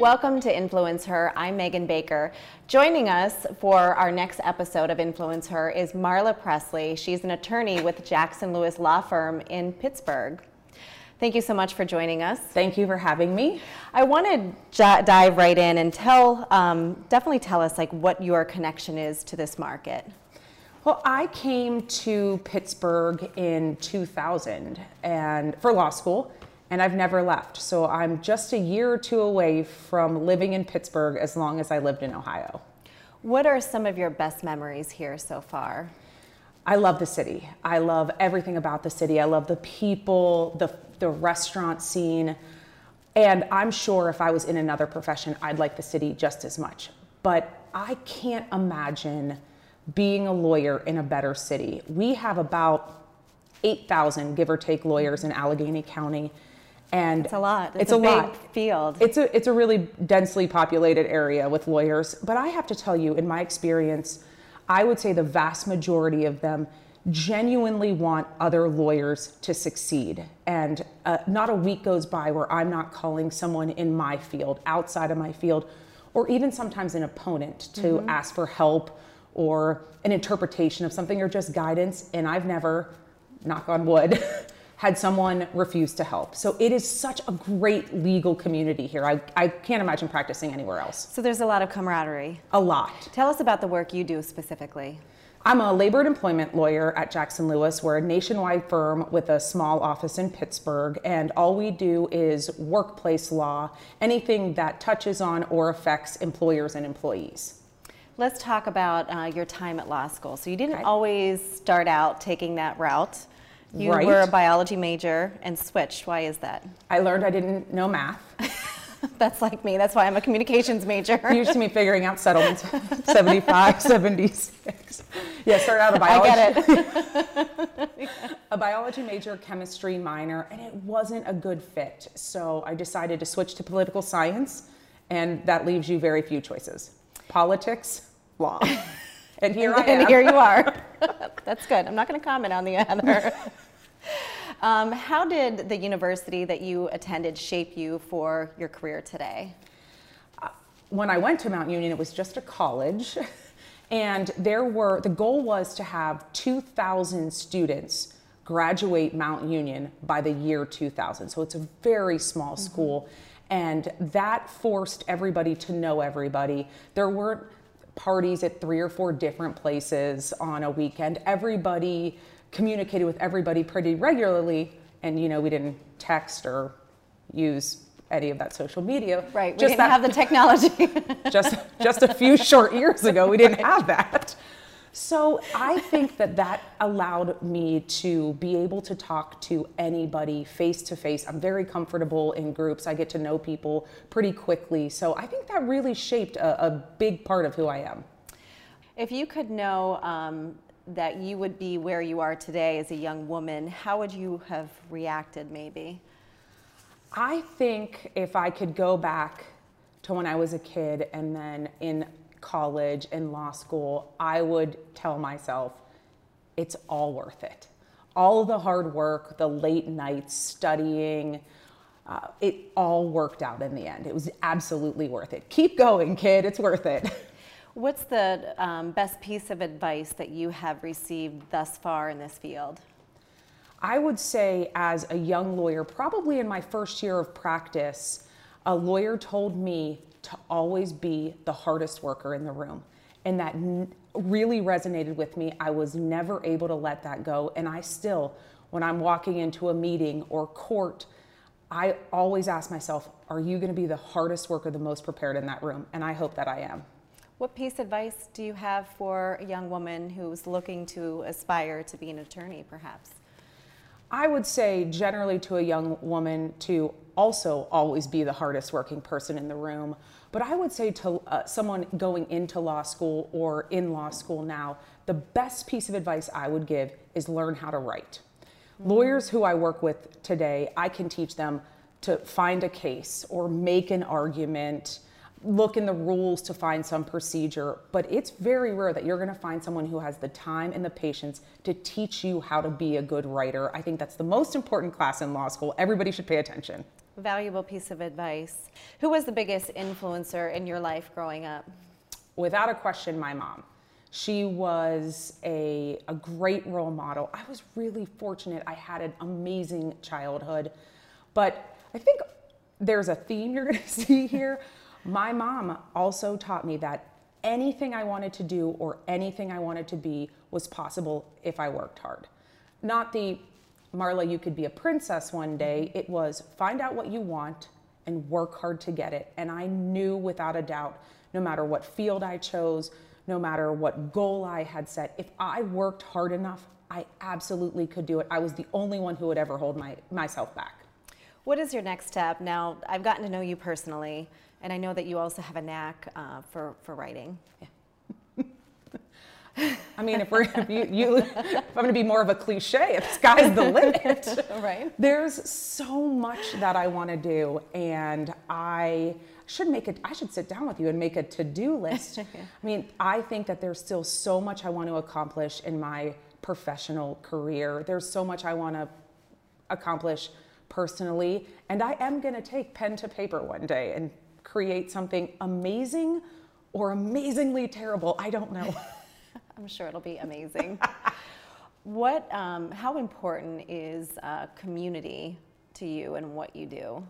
Welcome to Influence Her. I'm Megan Baker. Joining us for our next episode of Influence Her is Marla Presley. She's an attorney with Jackson Lewis Law Firm in Pittsburgh. Thank you so much for joining us. Thank you for having me. I want to j- dive right in and tell, um, definitely tell us like what your connection is to this market. Well, I came to Pittsburgh in 2000 and for law school, and I've never left. So I'm just a year or two away from living in Pittsburgh as long as I lived in Ohio. What are some of your best memories here so far? I love the city. I love everything about the city. I love the people, the the restaurant scene. And I'm sure if I was in another profession, I'd like the city just as much. But I can't imagine being a lawyer in a better city. We have about 8,000, give or take, lawyers in Allegheny County. And it's a lot. It's, it's a, a, lot. field. It's a, it's a really densely populated area with lawyers. But I have to tell you, in my experience, I would say the vast majority of them genuinely want other lawyers to succeed. And uh, not a week goes by where I'm not calling someone in my field, outside of my field, or even sometimes an opponent to mm-hmm. ask for help or an interpretation of something or just guidance. And I've never, knock on wood, had someone refuse to help. So it is such a great legal community here. I, I can't imagine practicing anywhere else. So there's a lot of camaraderie. A lot. Tell us about the work you do specifically. I'm a labor and employment lawyer at Jackson Lewis. We're a nationwide firm with a small office in Pittsburgh, and all we do is workplace law, anything that touches on or affects employers and employees. Let's talk about uh, your time at law school. So, you didn't okay. always start out taking that route. You right. were a biology major and switched. Why is that? I learned I didn't know math. That's like me. That's why I'm a communications major. Used to me figuring out settlements 75, 76. Yeah, started out a biology. I get it. a biology major, chemistry minor, and it wasn't a good fit. So I decided to switch to political science, and that leaves you very few choices politics, law. And here and, I am. And here you are. That's good. I'm not going to comment on the other. Um, how did the university that you attended shape you for your career today? Uh, when I went to Mount Union, it was just a college. And there were, the goal was to have 2,000 students graduate Mount Union by the year 2000. So it's a very small mm-hmm. school. And that forced everybody to know everybody. There weren't parties at three or four different places on a weekend. Everybody communicated with everybody pretty regularly, and you know we didn't text or use any of that social media. Right, we just didn't that, have the technology. just just a few short years ago, we didn't have that. So I think that that allowed me to be able to talk to anybody face to face. I'm very comfortable in groups. I get to know people pretty quickly. So I think that really shaped a, a big part of who I am. If you could know um, that you would be where you are today as a young woman, how would you have reacted maybe? I think if I could go back to when I was a kid and then in college and law school, I would tell myself it's all worth it. All the hard work, the late nights studying, uh, it all worked out in the end. It was absolutely worth it. Keep going, kid, it's worth it. What's the um, best piece of advice that you have received thus far in this field? I would say, as a young lawyer, probably in my first year of practice, a lawyer told me to always be the hardest worker in the room. And that n- really resonated with me. I was never able to let that go. And I still, when I'm walking into a meeting or court, I always ask myself, are you going to be the hardest worker, the most prepared in that room? And I hope that I am. What piece of advice do you have for a young woman who's looking to aspire to be an attorney, perhaps? I would say generally to a young woman to also always be the hardest working person in the room. But I would say to uh, someone going into law school or in law school now, the best piece of advice I would give is learn how to write. Mm-hmm. Lawyers who I work with today, I can teach them to find a case or make an argument look in the rules to find some procedure, but it's very rare that you're going to find someone who has the time and the patience to teach you how to be a good writer. I think that's the most important class in law school. Everybody should pay attention. Valuable piece of advice. Who was the biggest influencer in your life growing up? Without a question, my mom. She was a, a great role model. I was really fortunate. I had an amazing childhood. But I think there's a theme you're going to see here. My mom also taught me that anything I wanted to do or anything I wanted to be was possible if I worked hard. Not the Marla, you could be a princess one day. Mm-hmm. It was find out what you want and work hard to get it. And I knew without a doubt, no matter what field I chose, no matter what goal I had set, if I worked hard enough, I absolutely could do it. I was the only one who would ever hold my, myself back. What is your next step? Now, I've gotten to know you personally, and I know that you also have a knack uh, for, for writing. Yeah. I mean, if we're if you, you if I'm going to be more of a cliche, if sky's the limit, right? There's so much that I want to do, and I should make it. I should sit down with you and make a to-do list. I mean, I think that there's still so much I want to accomplish in my professional career. There's so much I want to accomplish personally, and I am going to take pen to paper one day and create something amazing or amazingly terrible. I don't know. I'm sure it'll be amazing. what, um, how important is uh, community to you and what you do?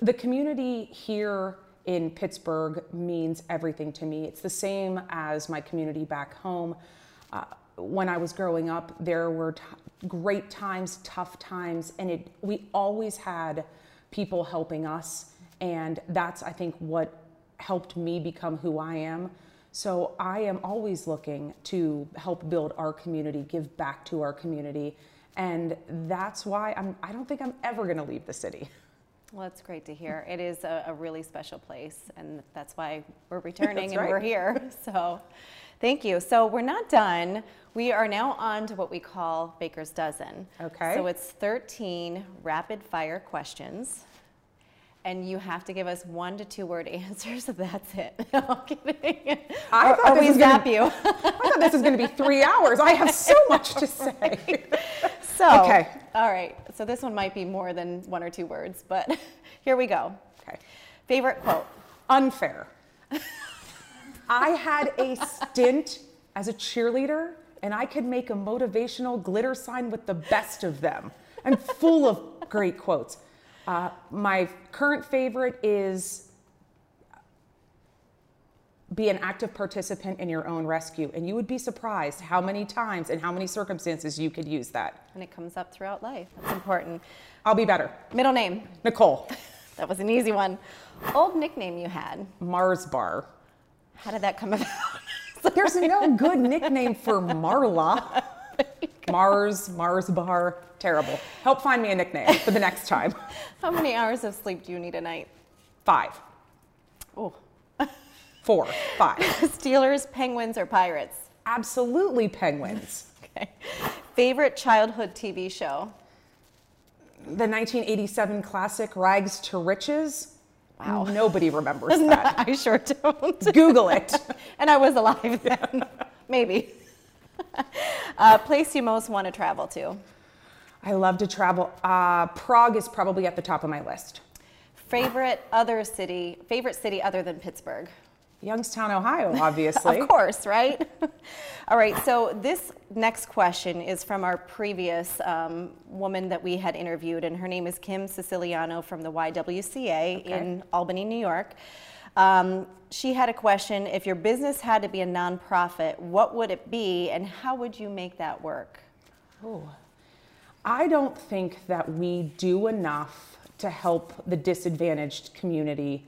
The community here in Pittsburgh means everything to me. It's the same as my community back home. Uh, when I was growing up, there were t- great times, tough times, and it, we always had people helping us. And that's, I think, what helped me become who I am. So I am always looking to help build our community, give back to our community. And that's why I'm, I don't think I'm ever going to leave the city. Well, that's great to hear. It is a, a really special place, and that's why we're returning and right. we're here. So, thank you. So, we're not done. We are now on to what we call Baker's Dozen. Okay. So, it's 13 rapid fire questions and you have to give us one to two word answers. That's it. No, I'm kidding. I or, thought or this we was zap gonna, you. I thought this was going to be three hours. I have so much to say. So, Okay. All right. So this one might be more than one or two words, but here we go. Okay. Favorite quote. Unfair. I had a stint as a cheerleader, and I could make a motivational glitter sign with the best of them. I'm full of great quotes. Uh, my current favorite is be an active participant in your own rescue. And you would be surprised how many times and how many circumstances you could use that. And it comes up throughout life. That's important. I'll be better. Middle name. Nicole, That was an easy one. Old nickname you had. Mars Bar. How did that come about? There's no good nickname for Marla. Mars, Mars Bar, terrible. Help find me a nickname for the next time. How many hours of sleep do you need a night? Five, Oh. four, five. Steelers, Penguins, or Pirates? Absolutely penguins. Okay. Favorite childhood TV show? The 1987 classic Rags to Riches. Wow. Nobody remembers that. I sure don't. Google it. and I was alive then. Maybe. uh, place you most want to travel to? I love to travel. Uh, Prague is probably at the top of my list. Favorite other city, favorite city other than Pittsburgh? Youngstown, Ohio, obviously. Of course, right? All right, so this next question is from our previous um, woman that we had interviewed, and her name is Kim Siciliano from the YWCA in Albany, New York. Um, she had a question if your business had to be a nonprofit, what would it be, and how would you make that work? Oh, I don't think that we do enough to help the disadvantaged community.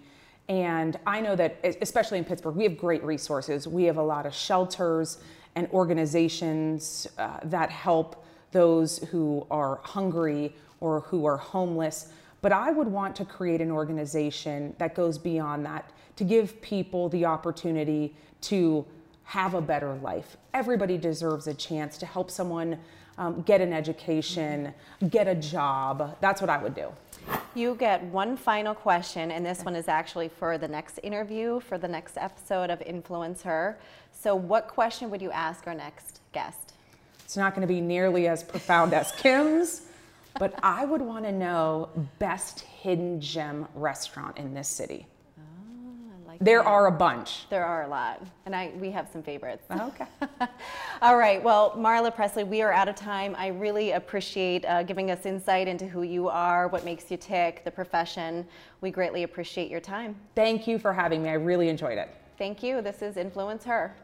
And I know that, especially in Pittsburgh, we have great resources. We have a lot of shelters and organizations uh, that help those who are hungry or who are homeless. But I would want to create an organization that goes beyond that to give people the opportunity to have a better life. Everybody deserves a chance to help someone um, get an education, get a job. That's what I would do. You get one final question, and this one is actually for the next interview, for the next episode of Influence Her. So, what question would you ask our next guest? It's not going to be nearly as profound as Kim's, but I would want to know best hidden gem restaurant in this city. I like There that. are a bunch. There are a lot, and I we have some favorites. Okay. All right. Well, Marla Presley, we are out of time. I really appreciate uh, giving us insight into who you are, what makes you tick, the profession. We greatly appreciate your time. Thank you for having me. I really enjoyed it. Thank you. This is Influence Her.